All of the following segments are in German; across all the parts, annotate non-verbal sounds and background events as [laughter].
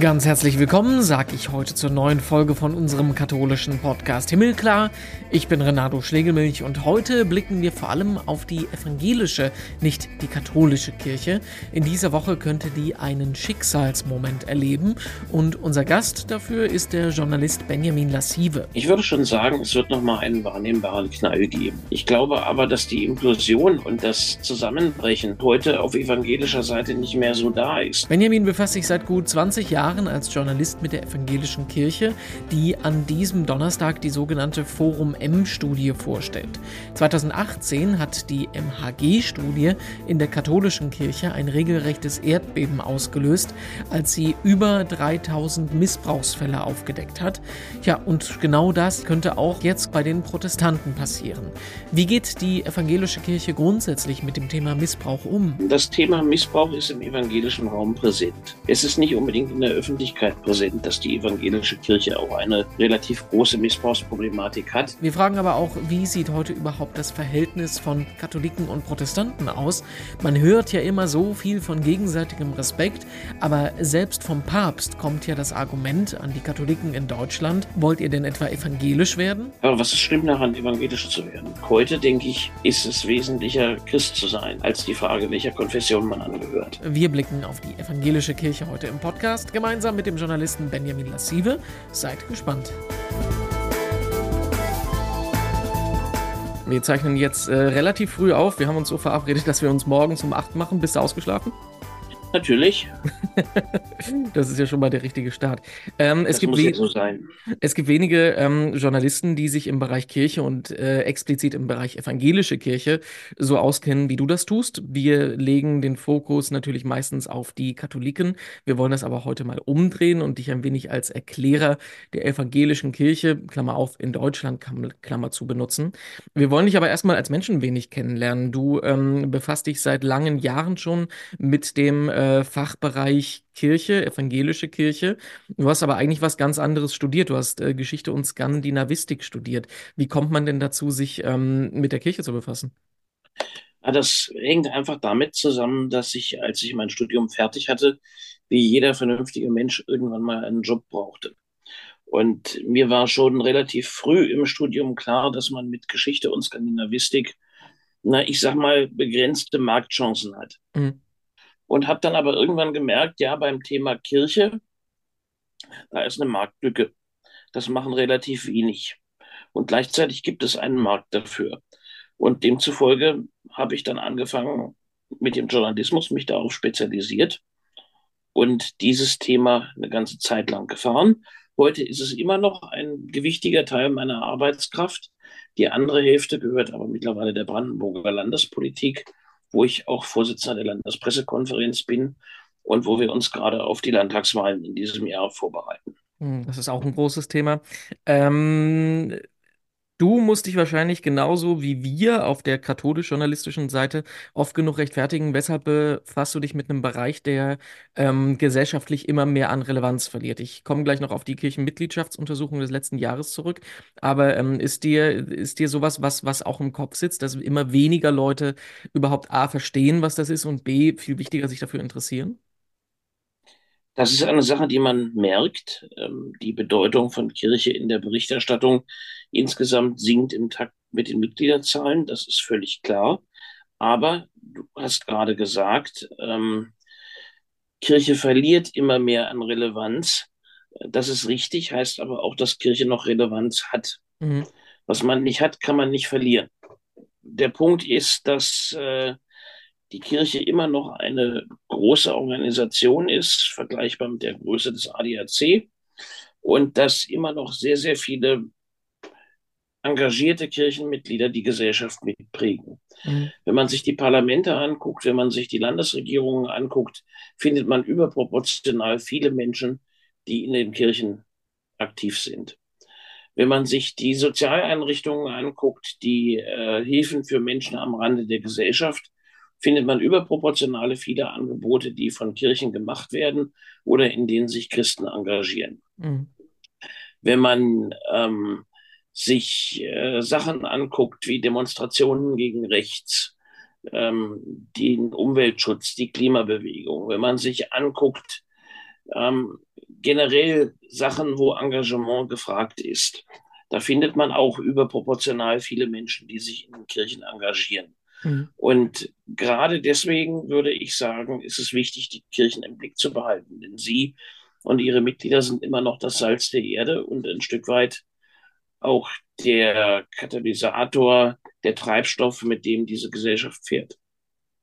Ganz herzlich willkommen, sag ich heute zur neuen Folge von unserem katholischen Podcast Himmelklar. Ich bin Renato Schlegelmilch und heute blicken wir vor allem auf die evangelische, nicht die katholische Kirche. In dieser Woche könnte die einen Schicksalsmoment erleben und unser Gast dafür ist der Journalist Benjamin Lassive. Ich würde schon sagen, es wird nochmal einen wahrnehmbaren Knall geben. Ich glaube aber, dass die Implosion und das Zusammenbrechen heute auf evangelischer Seite nicht mehr so da ist. Benjamin befasst sich seit gut 20 Jahren Jahren als Journalist mit der evangelischen Kirche, die an diesem Donnerstag die sogenannte Forum M-Studie vorstellt. 2018 hat die MHG-Studie in der katholischen Kirche ein regelrechtes Erdbeben ausgelöst, als sie über 3000 Missbrauchsfälle aufgedeckt hat. Ja, und genau das könnte auch jetzt bei den Protestanten passieren. Wie geht die evangelische Kirche grundsätzlich mit dem Thema Missbrauch um? Das Thema Missbrauch ist im evangelischen Raum präsent. Es ist nicht unbedingt in der Öffentlichkeit präsent, dass die evangelische Kirche auch eine relativ große Missbrauchsproblematik hat. Wir fragen aber auch, wie sieht heute überhaupt das Verhältnis von Katholiken und Protestanten aus? Man hört ja immer so viel von gegenseitigem Respekt, aber selbst vom Papst kommt ja das Argument an die Katholiken in Deutschland, wollt ihr denn etwa evangelisch werden? Aber was ist schlimm daran, evangelisch zu werden? Heute, denke ich, ist es wesentlicher, Christ zu sein, als die Frage, welcher Konfession man angehört. Wir blicken auf die evangelische Kirche heute im Podcast gemeinsam mit dem Journalisten Benjamin Lassive. Seid gespannt. Wir zeichnen jetzt äh, relativ früh auf. Wir haben uns so verabredet, dass wir uns morgens um 8 machen. Bist du ausgeschlafen? Natürlich. [laughs] das ist ja schon mal der richtige Start. Ähm, es, gibt so es gibt wenige ähm, Journalisten, die sich im Bereich Kirche und äh, explizit im Bereich evangelische Kirche so auskennen, wie du das tust. Wir legen den Fokus natürlich meistens auf die Katholiken. Wir wollen das aber heute mal umdrehen und dich ein wenig als Erklärer der evangelischen Kirche, Klammer auf, in Deutschland, Klammer zu benutzen. Wir wollen dich aber erstmal als Menschen wenig kennenlernen. Du ähm, befasst dich seit langen Jahren schon mit dem äh, äh, Fachbereich Kirche, evangelische Kirche. Du hast aber eigentlich was ganz anderes studiert. Du hast äh, Geschichte und Skandinavistik studiert. Wie kommt man denn dazu, sich ähm, mit der Kirche zu befassen? Ja, das hängt einfach damit zusammen, dass ich, als ich mein Studium fertig hatte, wie jeder vernünftige Mensch irgendwann mal einen Job brauchte. Und mir war schon relativ früh im Studium klar, dass man mit Geschichte und Skandinavistik, na, ich sag mal, begrenzte Marktchancen hat. Mhm und habe dann aber irgendwann gemerkt, ja, beim Thema Kirche, da ist eine Marktlücke. Das machen relativ wenig. Und gleichzeitig gibt es einen Markt dafür. Und demzufolge habe ich dann angefangen mit dem Journalismus, mich darauf spezialisiert und dieses Thema eine ganze Zeit lang gefahren. Heute ist es immer noch ein gewichtiger Teil meiner Arbeitskraft. Die andere Hälfte gehört aber mittlerweile der Brandenburger Landespolitik wo ich auch Vorsitzender der Landespressekonferenz bin und wo wir uns gerade auf die Landtagswahlen in diesem Jahr vorbereiten. Hm, das ist auch ein großes Thema. Ähm, Du musst dich wahrscheinlich genauso wie wir auf der katholisch-journalistischen Seite oft genug rechtfertigen. Weshalb befasst du dich mit einem Bereich, der ähm, gesellschaftlich immer mehr an Relevanz verliert? Ich komme gleich noch auf die Kirchenmitgliedschaftsuntersuchung des letzten Jahres zurück. Aber ähm, ist dir, ist dir sowas, was, was auch im Kopf sitzt, dass immer weniger Leute überhaupt A verstehen, was das ist und B, viel wichtiger, sich dafür interessieren? Das ist eine Sache, die man merkt. Ähm, die Bedeutung von Kirche in der Berichterstattung insgesamt sinkt im Takt mit den Mitgliederzahlen. Das ist völlig klar. Aber du hast gerade gesagt, ähm, Kirche verliert immer mehr an Relevanz. Das ist richtig, heißt aber auch, dass Kirche noch Relevanz hat. Mhm. Was man nicht hat, kann man nicht verlieren. Der Punkt ist, dass äh, die Kirche immer noch eine große Organisation ist, vergleichbar mit der Größe des ADAC, und dass immer noch sehr, sehr viele engagierte Kirchenmitglieder die Gesellschaft mitprägen. Mhm. Wenn man sich die Parlamente anguckt, wenn man sich die Landesregierungen anguckt, findet man überproportional viele Menschen, die in den Kirchen aktiv sind. Wenn man sich die Sozialeinrichtungen anguckt, die äh, Hilfen für Menschen am Rande der Gesellschaft, findet man überproportionale viele Angebote, die von Kirchen gemacht werden oder in denen sich Christen engagieren. Mhm. Wenn man ähm, sich äh, Sachen anguckt wie Demonstrationen gegen rechts, ähm, den Umweltschutz, die Klimabewegung, wenn man sich anguckt, ähm, generell Sachen, wo Engagement gefragt ist. Da findet man auch überproportional viele Menschen, die sich in den Kirchen engagieren. Mhm. Und gerade deswegen würde ich sagen, ist es wichtig, die Kirchen im Blick zu behalten, denn sie und ihre Mitglieder sind immer noch das Salz der Erde und ein Stück weit auch der Katalysator, der Treibstoff, mit dem diese Gesellschaft fährt.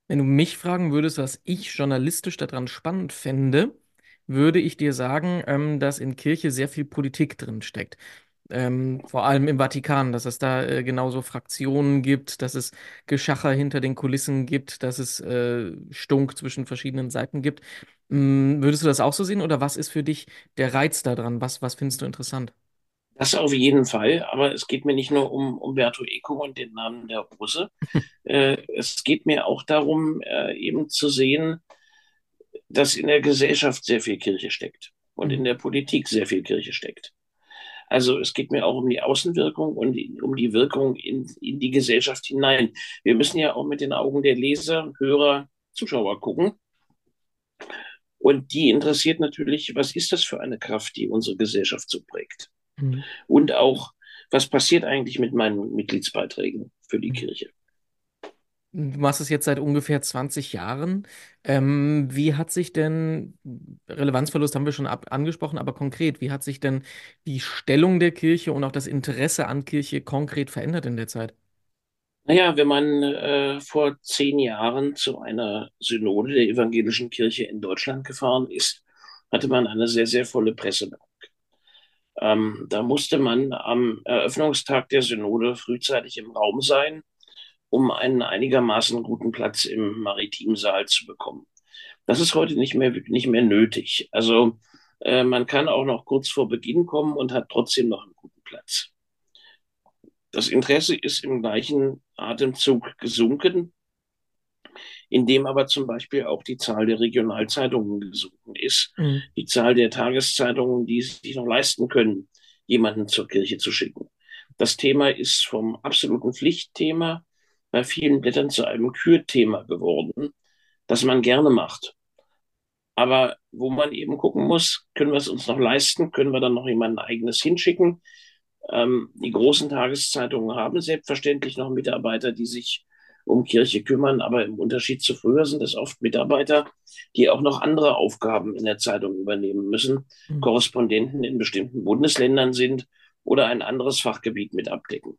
Wenn du mich fragen würdest, was ich journalistisch daran spannend fände, würde ich dir sagen, ähm, dass in Kirche sehr viel Politik drin steckt. Ähm, vor allem im Vatikan, dass es da äh, genauso Fraktionen gibt, dass es Geschacher hinter den Kulissen gibt, dass es äh, Stunk zwischen verschiedenen Seiten gibt. Ähm, würdest du das auch so sehen oder was ist für dich der Reiz daran? Was, was findest du interessant? Das auf jeden Fall, aber es geht mir nicht nur um Umberto Eco und den Namen der Rose. [laughs] äh, es geht mir auch darum, äh, eben zu sehen, dass in der Gesellschaft sehr viel Kirche steckt und in der Politik sehr viel Kirche steckt. Also es geht mir auch um die Außenwirkung und um die Wirkung in, in die Gesellschaft hinein. Wir müssen ja auch mit den Augen der Leser, Hörer, Zuschauer gucken. Und die interessiert natürlich, was ist das für eine Kraft, die unsere Gesellschaft so prägt? Mhm. Und auch, was passiert eigentlich mit meinen Mitgliedsbeiträgen für die mhm. Kirche? Du machst es jetzt seit ungefähr 20 Jahren. Ähm, wie hat sich denn, Relevanzverlust haben wir schon ab, angesprochen, aber konkret, wie hat sich denn die Stellung der Kirche und auch das Interesse an Kirche konkret verändert in der Zeit? Naja, wenn man äh, vor zehn Jahren zu einer Synode der evangelischen Kirche in Deutschland gefahren ist, hatte man eine sehr, sehr volle Pressebank. Ähm, da musste man am Eröffnungstag der Synode frühzeitig im Raum sein um einen einigermaßen guten Platz im Maritimsaal zu bekommen. Das ist heute nicht mehr, nicht mehr nötig. Also äh, man kann auch noch kurz vor Beginn kommen und hat trotzdem noch einen guten Platz. Das Interesse ist im gleichen Atemzug gesunken, indem aber zum Beispiel auch die Zahl der Regionalzeitungen gesunken ist, mhm. die Zahl der Tageszeitungen, die es sich noch leisten können, jemanden zur Kirche zu schicken. Das Thema ist vom absoluten Pflichtthema bei vielen Blättern zu einem Kürthema geworden, das man gerne macht. Aber wo man eben gucken muss, können wir es uns noch leisten, können wir dann noch jemanden eigenes hinschicken. Ähm, die großen Tageszeitungen haben selbstverständlich noch Mitarbeiter, die sich um Kirche kümmern, aber im Unterschied zu früher sind es oft Mitarbeiter, die auch noch andere Aufgaben in der Zeitung übernehmen müssen, mhm. Korrespondenten in bestimmten Bundesländern sind oder ein anderes Fachgebiet mit abdecken.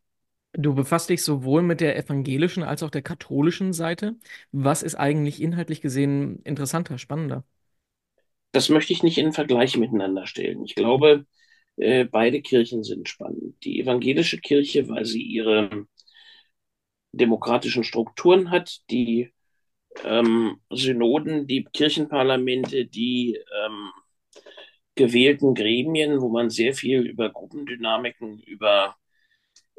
Du befasst dich sowohl mit der evangelischen als auch der katholischen Seite. Was ist eigentlich inhaltlich gesehen interessanter, spannender? Das möchte ich nicht in Vergleich miteinander stellen. Ich glaube, äh, beide Kirchen sind spannend. Die evangelische Kirche, weil sie ihre demokratischen Strukturen hat, die ähm, Synoden, die Kirchenparlamente, die ähm, gewählten Gremien, wo man sehr viel über Gruppendynamiken, über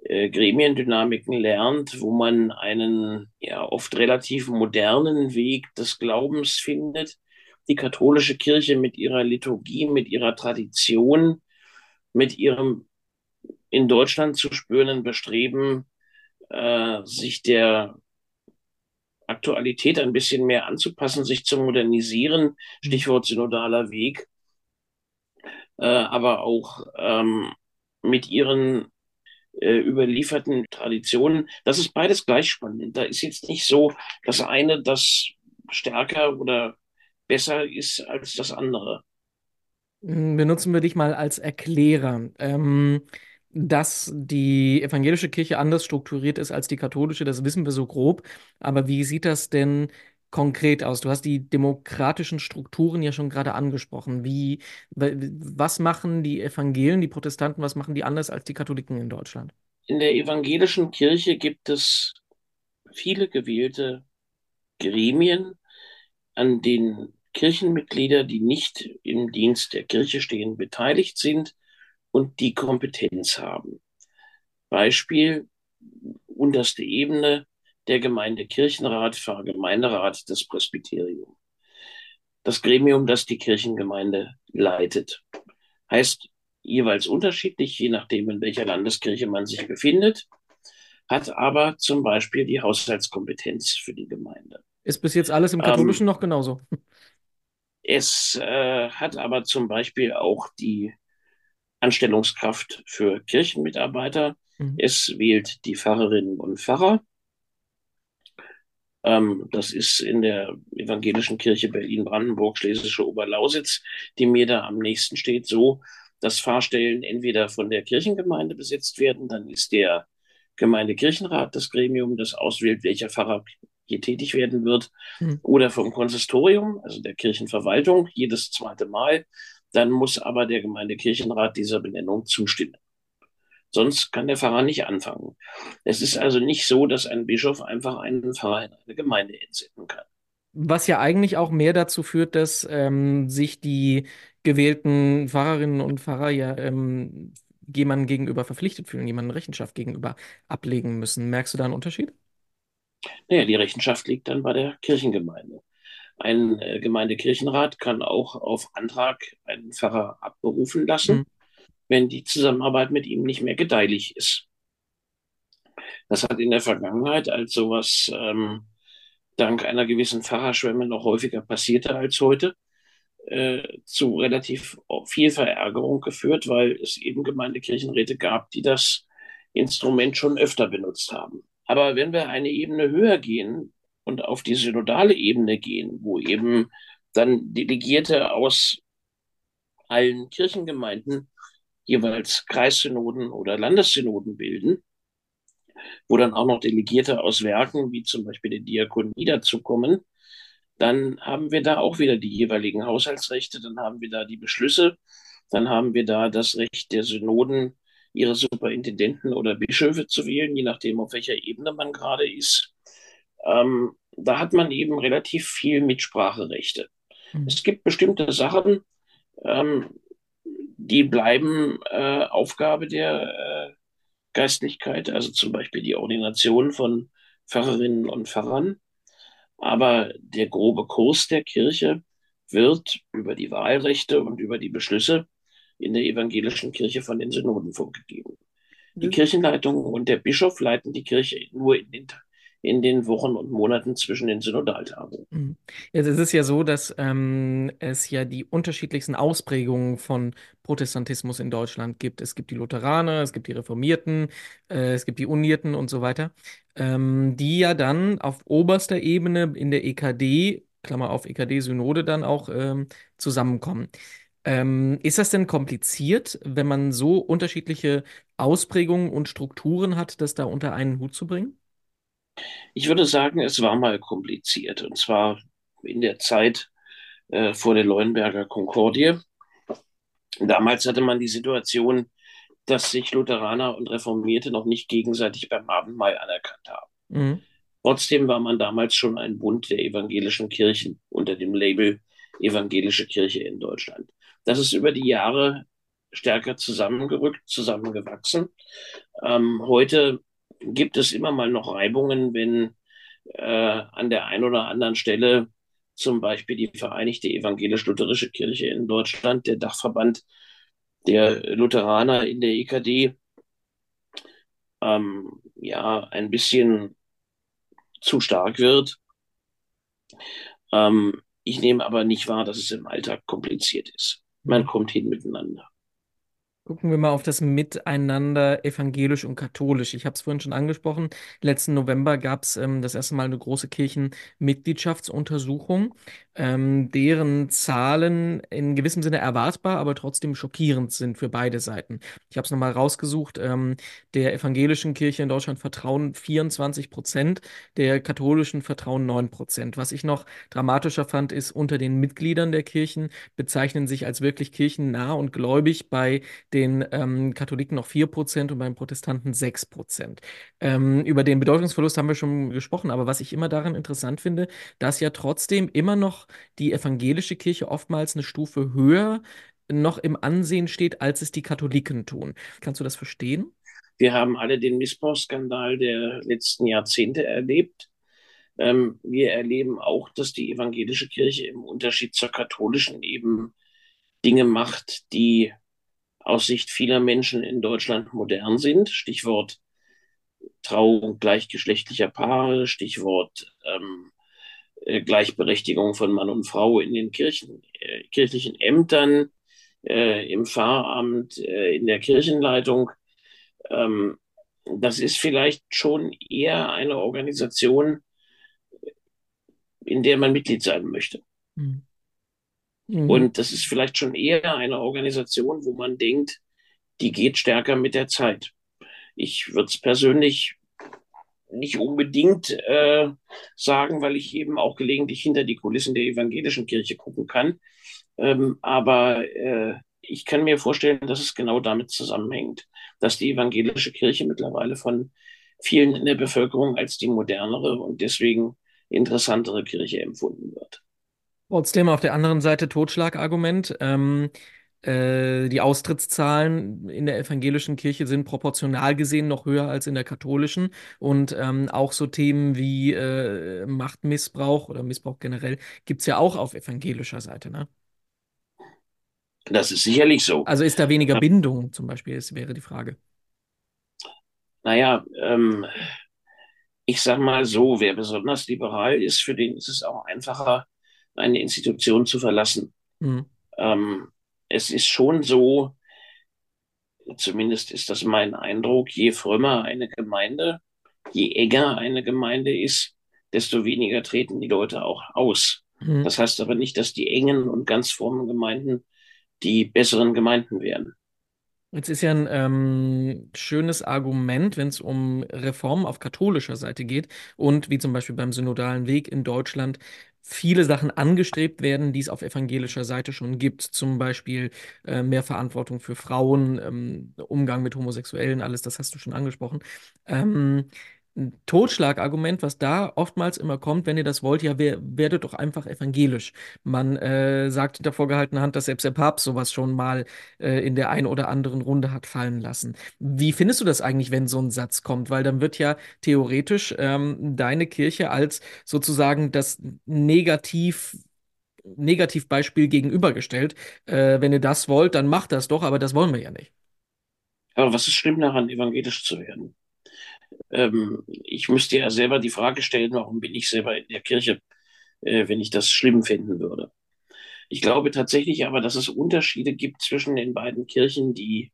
Gremiendynamiken lernt, wo man einen ja oft relativ modernen Weg des Glaubens findet. Die katholische Kirche mit ihrer Liturgie, mit ihrer Tradition, mit ihrem in Deutschland zu spürenden Bestreben, äh, sich der Aktualität ein bisschen mehr anzupassen, sich zu modernisieren, Stichwort synodaler Weg, äh, aber auch ähm, mit ihren äh, überlieferten Traditionen. Das ist beides gleich spannend. Da ist jetzt nicht so, dass eine das stärker oder besser ist als das andere. Hm, benutzen wir dich mal als Erklärer. Ähm, dass die evangelische Kirche anders strukturiert ist als die katholische, das wissen wir so grob. Aber wie sieht das denn konkret aus? Du hast die demokratischen Strukturen ja schon gerade angesprochen. Wie, was machen die Evangelien, die Protestanten, was machen die anders als die Katholiken in Deutschland? In der evangelischen Kirche gibt es viele gewählte Gremien, an denen Kirchenmitglieder, die nicht im Dienst der Kirche stehen, beteiligt sind und die Kompetenz haben. Beispiel, unterste Ebene, der Gemeindekirchenrat, Pfarrgemeinderat, das Presbyterium. Das Gremium, das die Kirchengemeinde leitet. Heißt jeweils unterschiedlich, je nachdem, in welcher Landeskirche man sich befindet, hat aber zum Beispiel die Haushaltskompetenz für die Gemeinde. Ist bis jetzt alles im Katholischen ähm, noch genauso? Es äh, hat aber zum Beispiel auch die Anstellungskraft für Kirchenmitarbeiter. Mhm. Es wählt die Pfarrerinnen und Pfarrer. Ähm, das ist in der evangelischen Kirche Berlin-Brandenburg, Schlesische Oberlausitz, die mir da am nächsten steht, so, dass Pfarrstellen entweder von der Kirchengemeinde besetzt werden, dann ist der Gemeindekirchenrat das Gremium, das auswählt, welcher Pfarrer hier tätig werden wird, Mhm. oder vom Konsistorium, also der Kirchenverwaltung, jedes zweite Mal. Dann muss aber der Gemeindekirchenrat dieser Benennung zustimmen. Sonst kann der Pfarrer nicht anfangen. Es ist also nicht so, dass ein Bischof einfach einen Pfarrer in eine Gemeinde entsenden kann. Was ja eigentlich auch mehr dazu führt, dass ähm, sich die gewählten Pfarrerinnen und Pfarrer ja ähm, jemandem gegenüber verpflichtet fühlen, jemandem Rechenschaft gegenüber ablegen müssen. Merkst du da einen Unterschied? Naja, die Rechenschaft liegt dann bei der Kirchengemeinde. Ein äh, Gemeindekirchenrat kann auch auf Antrag einen Pfarrer abberufen Mhm. Wenn die Zusammenarbeit mit ihm nicht mehr gedeihlich ist. Das hat in der Vergangenheit als sowas ähm, dank einer gewissen Pfarrerschwemme noch häufiger passierte als heute, äh, zu relativ viel Verärgerung geführt, weil es eben Gemeindekirchenräte gab, die das Instrument schon öfter benutzt haben. Aber wenn wir eine Ebene höher gehen und auf die synodale Ebene gehen, wo eben dann Delegierte aus allen Kirchengemeinden jeweils Kreissynoden oder Landessynoden bilden, wo dann auch noch Delegierte aus Werken wie zum Beispiel der Diakonie dazukommen, dann haben wir da auch wieder die jeweiligen Haushaltsrechte, dann haben wir da die Beschlüsse, dann haben wir da das Recht der Synoden, ihre Superintendenten oder Bischöfe zu wählen, je nachdem, auf welcher Ebene man gerade ist. Ähm, da hat man eben relativ viel Mitspracherechte. Mhm. Es gibt bestimmte Sachen, ähm, die bleiben äh, Aufgabe der äh, Geistlichkeit, also zum Beispiel die Ordination von Pfarrerinnen und Pfarrern. Aber der grobe Kurs der Kirche wird über die Wahlrechte und über die Beschlüsse in der evangelischen Kirche von den Synoden vorgegeben. Die Kirchenleitung und der Bischof leiten die Kirche nur in den, in den Wochen und Monaten zwischen den Synodaltagungen. Mhm. Jetzt ist es ja so, dass ähm, es ja die unterschiedlichsten Ausprägungen von Protestantismus in Deutschland gibt. Es gibt die Lutheraner, es gibt die Reformierten, äh, es gibt die Unierten und so weiter, ähm, die ja dann auf oberster Ebene in der EKD, Klammer auf EKD-Synode, dann auch ähm, zusammenkommen. Ähm, ist das denn kompliziert, wenn man so unterschiedliche Ausprägungen und Strukturen hat, das da unter einen Hut zu bringen? Ich würde sagen, es war mal kompliziert. Und zwar in der Zeit äh, vor der Leuenberger Konkordie. Damals hatte man die Situation, dass sich Lutheraner und Reformierte noch nicht gegenseitig beim Abendmahl anerkannt haben. Mhm. Trotzdem war man damals schon ein Bund der evangelischen Kirchen unter dem Label Evangelische Kirche in Deutschland. Das ist über die Jahre stärker zusammengerückt, zusammengewachsen. Ähm, heute gibt es immer mal noch Reibungen, wenn äh, an der einen oder anderen Stelle zum Beispiel die Vereinigte Evangelisch-Lutherische Kirche in Deutschland, der Dachverband der Lutheraner in der EKD, ähm, ja, ein bisschen zu stark wird. Ähm, ich nehme aber nicht wahr, dass es im Alltag kompliziert ist. Man kommt hin miteinander. Gucken wir mal auf das Miteinander evangelisch und katholisch. Ich habe es vorhin schon angesprochen. Letzten November gab es ähm, das erste Mal eine große Kirchenmitgliedschaftsuntersuchung, ähm, deren Zahlen in gewissem Sinne erwartbar, aber trotzdem schockierend sind für beide Seiten. Ich habe es nochmal rausgesucht. Ähm, der evangelischen Kirche in Deutschland vertrauen 24 Prozent, der katholischen vertrauen 9 Prozent. Was ich noch dramatischer fand, ist, unter den Mitgliedern der Kirchen bezeichnen sich als wirklich kirchennah und gläubig bei den ähm, Katholiken noch 4% und beim Protestanten 6%. Ähm, über den Bedeutungsverlust haben wir schon gesprochen, aber was ich immer daran interessant finde, dass ja trotzdem immer noch die evangelische Kirche oftmals eine Stufe höher noch im Ansehen steht, als es die Katholiken tun. Kannst du das verstehen? Wir haben alle den Missbrauchsskandal der letzten Jahrzehnte erlebt. Ähm, wir erleben auch, dass die evangelische Kirche im Unterschied zur katholischen eben Dinge macht, die aus Sicht vieler Menschen in Deutschland modern sind. Stichwort Trauung gleichgeschlechtlicher Paare, Stichwort ähm, äh, Gleichberechtigung von Mann und Frau in den Kirchen, äh, kirchlichen Ämtern, äh, im Pfarramt, äh, in der Kirchenleitung. Ähm, das ist vielleicht schon eher eine Organisation, in der man Mitglied sein möchte. Mhm. Und das ist vielleicht schon eher eine Organisation, wo man denkt, die geht stärker mit der Zeit. Ich würde es persönlich nicht unbedingt äh, sagen, weil ich eben auch gelegentlich hinter die Kulissen der evangelischen Kirche gucken kann. Ähm, aber äh, ich kann mir vorstellen, dass es genau damit zusammenhängt, dass die evangelische Kirche mittlerweile von vielen in der Bevölkerung als die modernere und deswegen interessantere Kirche empfunden wird. Trotzdem auf der anderen Seite Totschlagargument. Ähm, äh, die Austrittszahlen in der evangelischen Kirche sind proportional gesehen noch höher als in der katholischen. Und ähm, auch so Themen wie äh, Machtmissbrauch oder Missbrauch generell gibt es ja auch auf evangelischer Seite, ne? Das ist sicherlich so. Also ist da weniger Bindung zum Beispiel, das wäre die Frage. Naja, ähm, ich sag mal so, wer besonders liberal ist, für den ist es auch einfacher, eine Institution zu verlassen. Mhm. Ähm, es ist schon so, zumindest ist das mein Eindruck, je frömmer eine Gemeinde, je enger eine Gemeinde ist, desto weniger treten die Leute auch aus. Mhm. Das heißt aber nicht, dass die engen und ganz frommen Gemeinden die besseren Gemeinden wären. Jetzt ist ja ein ähm, schönes Argument, wenn es um Reformen auf katholischer Seite geht und wie zum Beispiel beim synodalen Weg in Deutschland viele Sachen angestrebt werden, die es auf evangelischer Seite schon gibt. Zum Beispiel äh, mehr Verantwortung für Frauen, ähm, Umgang mit Homosexuellen, alles das hast du schon angesprochen. Ähm, ein Totschlagargument, was da oftmals immer kommt, wenn ihr das wollt, ja, wer, werdet doch einfach evangelisch. Man äh, sagt hinter vorgehaltener Hand, dass selbst der Papst sowas schon mal äh, in der einen oder anderen Runde hat fallen lassen. Wie findest du das eigentlich, wenn so ein Satz kommt? Weil dann wird ja theoretisch ähm, deine Kirche als sozusagen das Negativ Negativbeispiel gegenübergestellt. Äh, wenn ihr das wollt, dann macht das doch, aber das wollen wir ja nicht. Aber was ist schlimm daran, evangelisch zu werden? Ähm, ich müsste ja selber die Frage stellen, warum bin ich selber in der Kirche, äh, wenn ich das schlimm finden würde. Ich glaube tatsächlich aber, dass es Unterschiede gibt zwischen den beiden Kirchen, die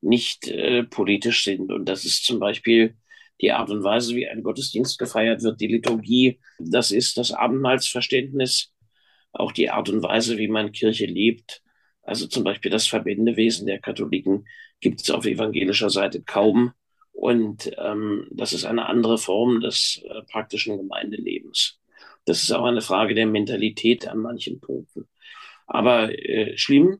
nicht äh, politisch sind. Und das ist zum Beispiel die Art und Weise, wie ein Gottesdienst gefeiert wird, die Liturgie, das ist das Abendmahlsverständnis, auch die Art und Weise, wie man Kirche lebt. Also zum Beispiel das Verbändewesen der Katholiken gibt es auf evangelischer Seite kaum. Und ähm, das ist eine andere Form des äh, praktischen Gemeindelebens. Das ist auch eine Frage der Mentalität an manchen Punkten. Aber äh, schlimm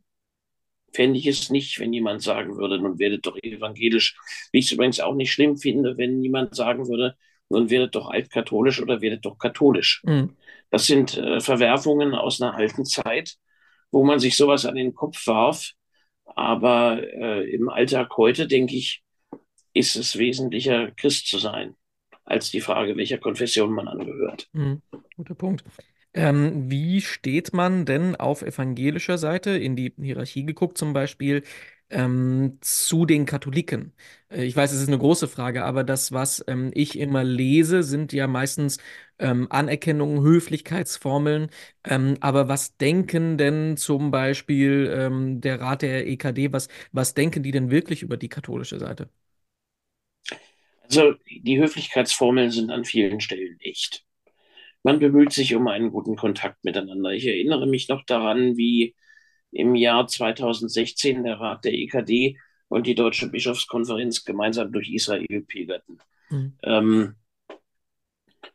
fände ich es nicht, wenn jemand sagen würde, nun werdet doch evangelisch. Wie ich es übrigens auch nicht schlimm finde, wenn jemand sagen würde, nun werdet doch altkatholisch oder werdet doch katholisch. Mhm. Das sind äh, Verwerfungen aus einer alten Zeit, wo man sich sowas an den Kopf warf. Aber äh, im Alltag heute, denke ich, ist es wesentlicher, Christ zu sein, als die Frage, welcher Konfession man angehört. Mhm, guter Punkt. Ähm, wie steht man denn auf evangelischer Seite, in die Hierarchie geguckt zum Beispiel, ähm, zu den Katholiken? Äh, ich weiß, es ist eine große Frage, aber das, was ähm, ich immer lese, sind ja meistens ähm, Anerkennungen, Höflichkeitsformeln. Ähm, aber was denken denn zum Beispiel ähm, der Rat der EKD, was, was denken die denn wirklich über die katholische Seite? Also die Höflichkeitsformeln sind an vielen Stellen echt. Man bemüht sich um einen guten Kontakt miteinander. Ich erinnere mich noch daran, wie im Jahr 2016 der Rat der EKD und die Deutsche Bischofskonferenz gemeinsam durch Israel pilgerten. Mhm. Ähm,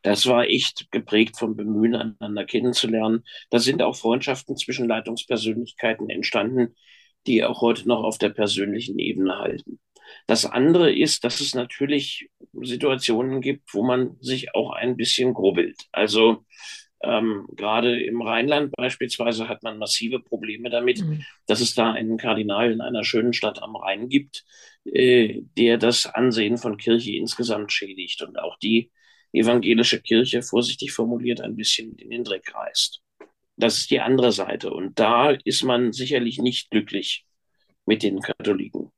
das war echt geprägt vom Bemühen, einander kennenzulernen. Da sind auch Freundschaften zwischen Leitungspersönlichkeiten entstanden, die auch heute noch auf der persönlichen Ebene halten. Das andere ist, dass es natürlich Situationen gibt, wo man sich auch ein bisschen grubbelt. Also ähm, gerade im Rheinland beispielsweise hat man massive Probleme damit, mhm. dass es da einen Kardinal in einer schönen Stadt am Rhein gibt, äh, der das Ansehen von Kirche insgesamt schädigt und auch die evangelische Kirche, vorsichtig formuliert, ein bisschen in den Dreck reißt. Das ist die andere Seite. Und da ist man sicherlich nicht glücklich mit den Katholiken.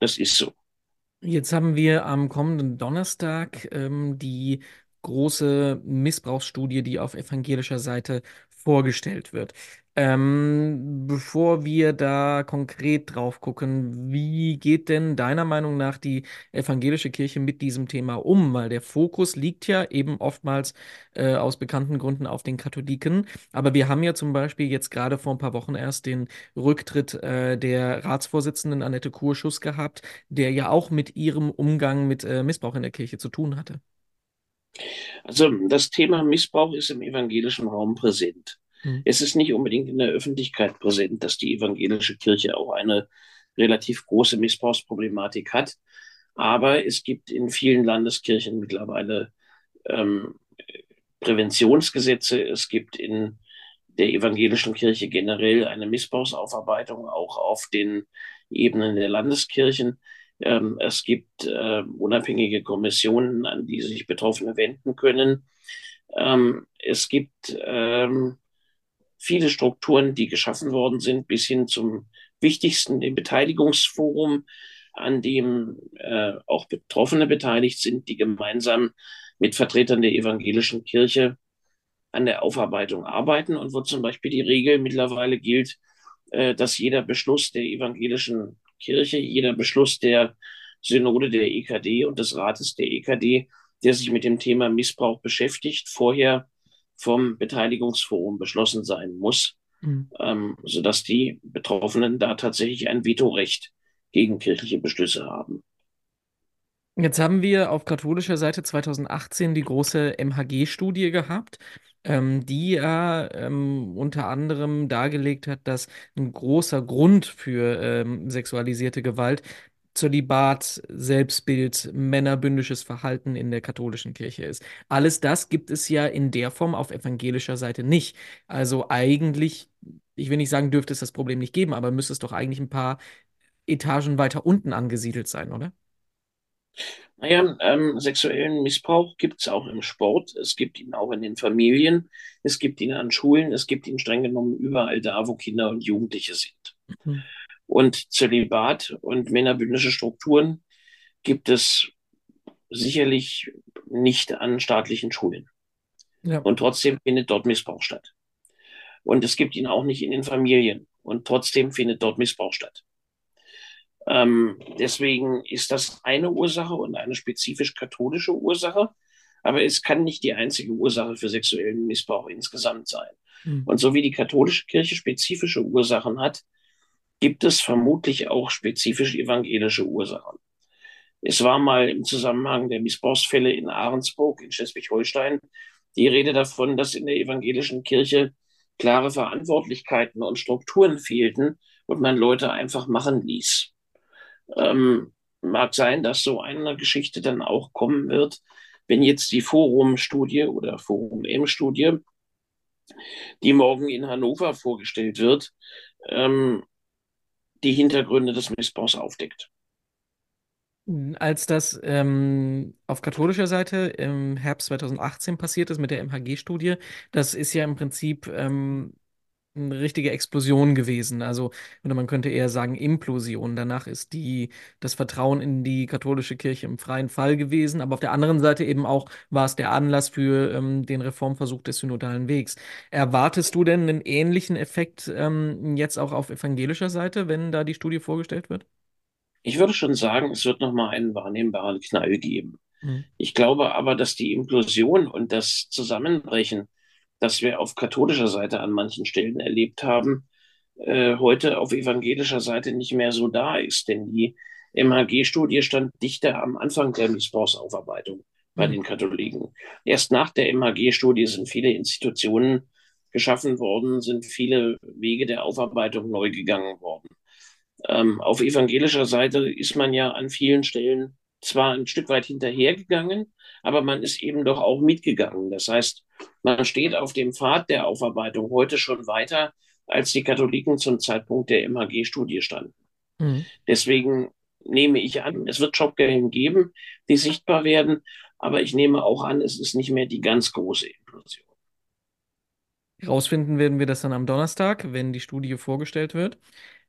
Das ist so. Jetzt haben wir am kommenden Donnerstag ähm, die große Missbrauchsstudie, die auf evangelischer Seite vorgestellt wird. Ähm, bevor wir da konkret drauf gucken, wie geht denn deiner Meinung nach die evangelische Kirche mit diesem Thema um? Weil der Fokus liegt ja eben oftmals äh, aus bekannten Gründen auf den Katholiken. Aber wir haben ja zum Beispiel jetzt gerade vor ein paar Wochen erst den Rücktritt äh, der Ratsvorsitzenden Annette Kurschus gehabt, der ja auch mit ihrem Umgang mit äh, Missbrauch in der Kirche zu tun hatte. Also das Thema Missbrauch ist im evangelischen Raum präsent. Hm. Es ist nicht unbedingt in der Öffentlichkeit präsent, dass die evangelische Kirche auch eine relativ große Missbrauchsproblematik hat. Aber es gibt in vielen Landeskirchen mittlerweile ähm, Präventionsgesetze. Es gibt in der evangelischen Kirche generell eine Missbrauchsaufarbeitung auch auf den Ebenen der Landeskirchen. Ähm, es gibt äh, unabhängige Kommissionen, an die sich Betroffene wenden können. Ähm, es gibt ähm, viele Strukturen, die geschaffen worden sind, bis hin zum wichtigsten, dem Beteiligungsforum, an dem äh, auch Betroffene beteiligt sind, die gemeinsam mit Vertretern der evangelischen Kirche an der Aufarbeitung arbeiten. Und wo zum Beispiel die Regel mittlerweile gilt, äh, dass jeder Beschluss der evangelischen Kirche, jeder Beschluss der Synode der EKD und des Rates der EKD, der sich mit dem Thema Missbrauch beschäftigt, vorher vom Beteiligungsforum beschlossen sein muss, mhm. ähm, sodass die Betroffenen da tatsächlich ein Vetorecht gegen kirchliche Beschlüsse haben. Jetzt haben wir auf katholischer Seite 2018 die große MHG-Studie gehabt, ähm, die ja ähm, unter anderem dargelegt hat, dass ein großer Grund für ähm, sexualisierte Gewalt Zölibat, Selbstbild, männerbündisches Verhalten in der katholischen Kirche ist. Alles das gibt es ja in der Form auf evangelischer Seite nicht. Also eigentlich, ich will nicht sagen, dürfte es das Problem nicht geben, aber müsste es doch eigentlich ein paar Etagen weiter unten angesiedelt sein, oder? Naja, ähm, sexuellen Missbrauch gibt es auch im Sport, es gibt ihn auch in den Familien, es gibt ihn an Schulen, es gibt ihn streng genommen überall da, wo Kinder und Jugendliche sind. Mhm. Und Zölibat und männerbündnische Strukturen gibt es sicherlich nicht an staatlichen Schulen. Ja. Und trotzdem findet dort Missbrauch statt. Und es gibt ihn auch nicht in den Familien. Und trotzdem findet dort Missbrauch statt. Ähm, deswegen ist das eine Ursache und eine spezifisch katholische Ursache. Aber es kann nicht die einzige Ursache für sexuellen Missbrauch insgesamt sein. Mhm. Und so wie die katholische Kirche spezifische Ursachen hat, gibt es vermutlich auch spezifisch evangelische Ursachen. Es war mal im Zusammenhang der Missbrauchsfälle in Ahrensburg in Schleswig-Holstein die Rede davon, dass in der evangelischen Kirche klare Verantwortlichkeiten und Strukturen fehlten und man Leute einfach machen ließ. Ähm, mag sein, dass so eine Geschichte dann auch kommen wird, wenn jetzt die Forum-Studie oder Forum-M-Studie, die morgen in Hannover vorgestellt wird, ähm, die Hintergründe des Missbrauchs aufdeckt. Als das ähm, auf katholischer Seite im Herbst 2018 passiert ist mit der MHG-Studie, das ist ja im Prinzip ähm, eine richtige Explosion gewesen. Also, oder man könnte eher sagen Implosion. Danach ist die, das Vertrauen in die katholische Kirche im freien Fall gewesen. Aber auf der anderen Seite eben auch war es der Anlass für ähm, den Reformversuch des synodalen Wegs. Erwartest du denn einen ähnlichen Effekt ähm, jetzt auch auf evangelischer Seite, wenn da die Studie vorgestellt wird? Ich würde schon sagen, es wird nochmal einen wahrnehmbaren Knall geben. Mhm. Ich glaube aber, dass die Implosion und das Zusammenbrechen das wir auf katholischer Seite an manchen Stellen erlebt haben, äh, heute auf evangelischer Seite nicht mehr so da ist. Denn die MHG-Studie stand dichter am Anfang der Missbrauchsaufarbeitung bei mhm. den Katholiken. Erst nach der MHG-Studie sind viele Institutionen geschaffen worden, sind viele Wege der Aufarbeitung neu gegangen worden. Ähm, auf evangelischer Seite ist man ja an vielen Stellen zwar ein Stück weit hinterhergegangen, aber man ist eben doch auch mitgegangen. Das heißt, man steht auf dem Pfad der Aufarbeitung heute schon weiter, als die Katholiken zum Zeitpunkt der MHG-Studie standen. Mhm. Deswegen nehme ich an, es wird Jobgelder geben, die sichtbar werden, aber ich nehme auch an, es ist nicht mehr die ganz große Implosion. Herausfinden werden wir das dann am Donnerstag, wenn die Studie vorgestellt wird.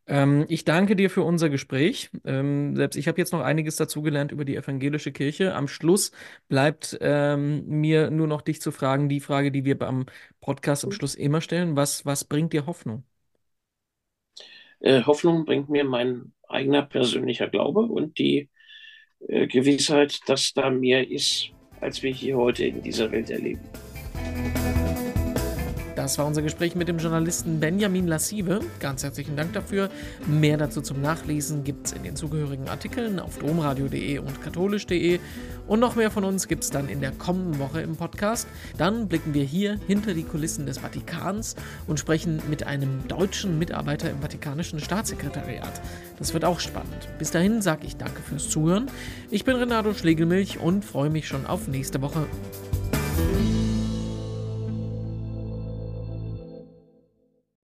Ähm, ich danke dir für unser Gespräch. Ähm, selbst ich habe jetzt noch einiges dazugelernt über die evangelische Kirche. Am Schluss bleibt ähm, mir nur noch dich zu fragen, die Frage, die wir beim Podcast am Schluss immer stellen. Was, was bringt dir Hoffnung? Äh, Hoffnung bringt mir mein eigener persönlicher Glaube und die äh, Gewissheit, dass da mehr ist, als wir hier heute in dieser Welt erleben. Das war unser Gespräch mit dem Journalisten Benjamin Lassive. Ganz herzlichen Dank dafür. Mehr dazu zum Nachlesen gibt es in den zugehörigen Artikeln auf domradio.de und katholisch.de. Und noch mehr von uns gibt es dann in der kommenden Woche im Podcast. Dann blicken wir hier hinter die Kulissen des Vatikans und sprechen mit einem deutschen Mitarbeiter im Vatikanischen Staatssekretariat. Das wird auch spannend. Bis dahin sage ich danke fürs Zuhören. Ich bin Renato Schlegelmilch und freue mich schon auf nächste Woche.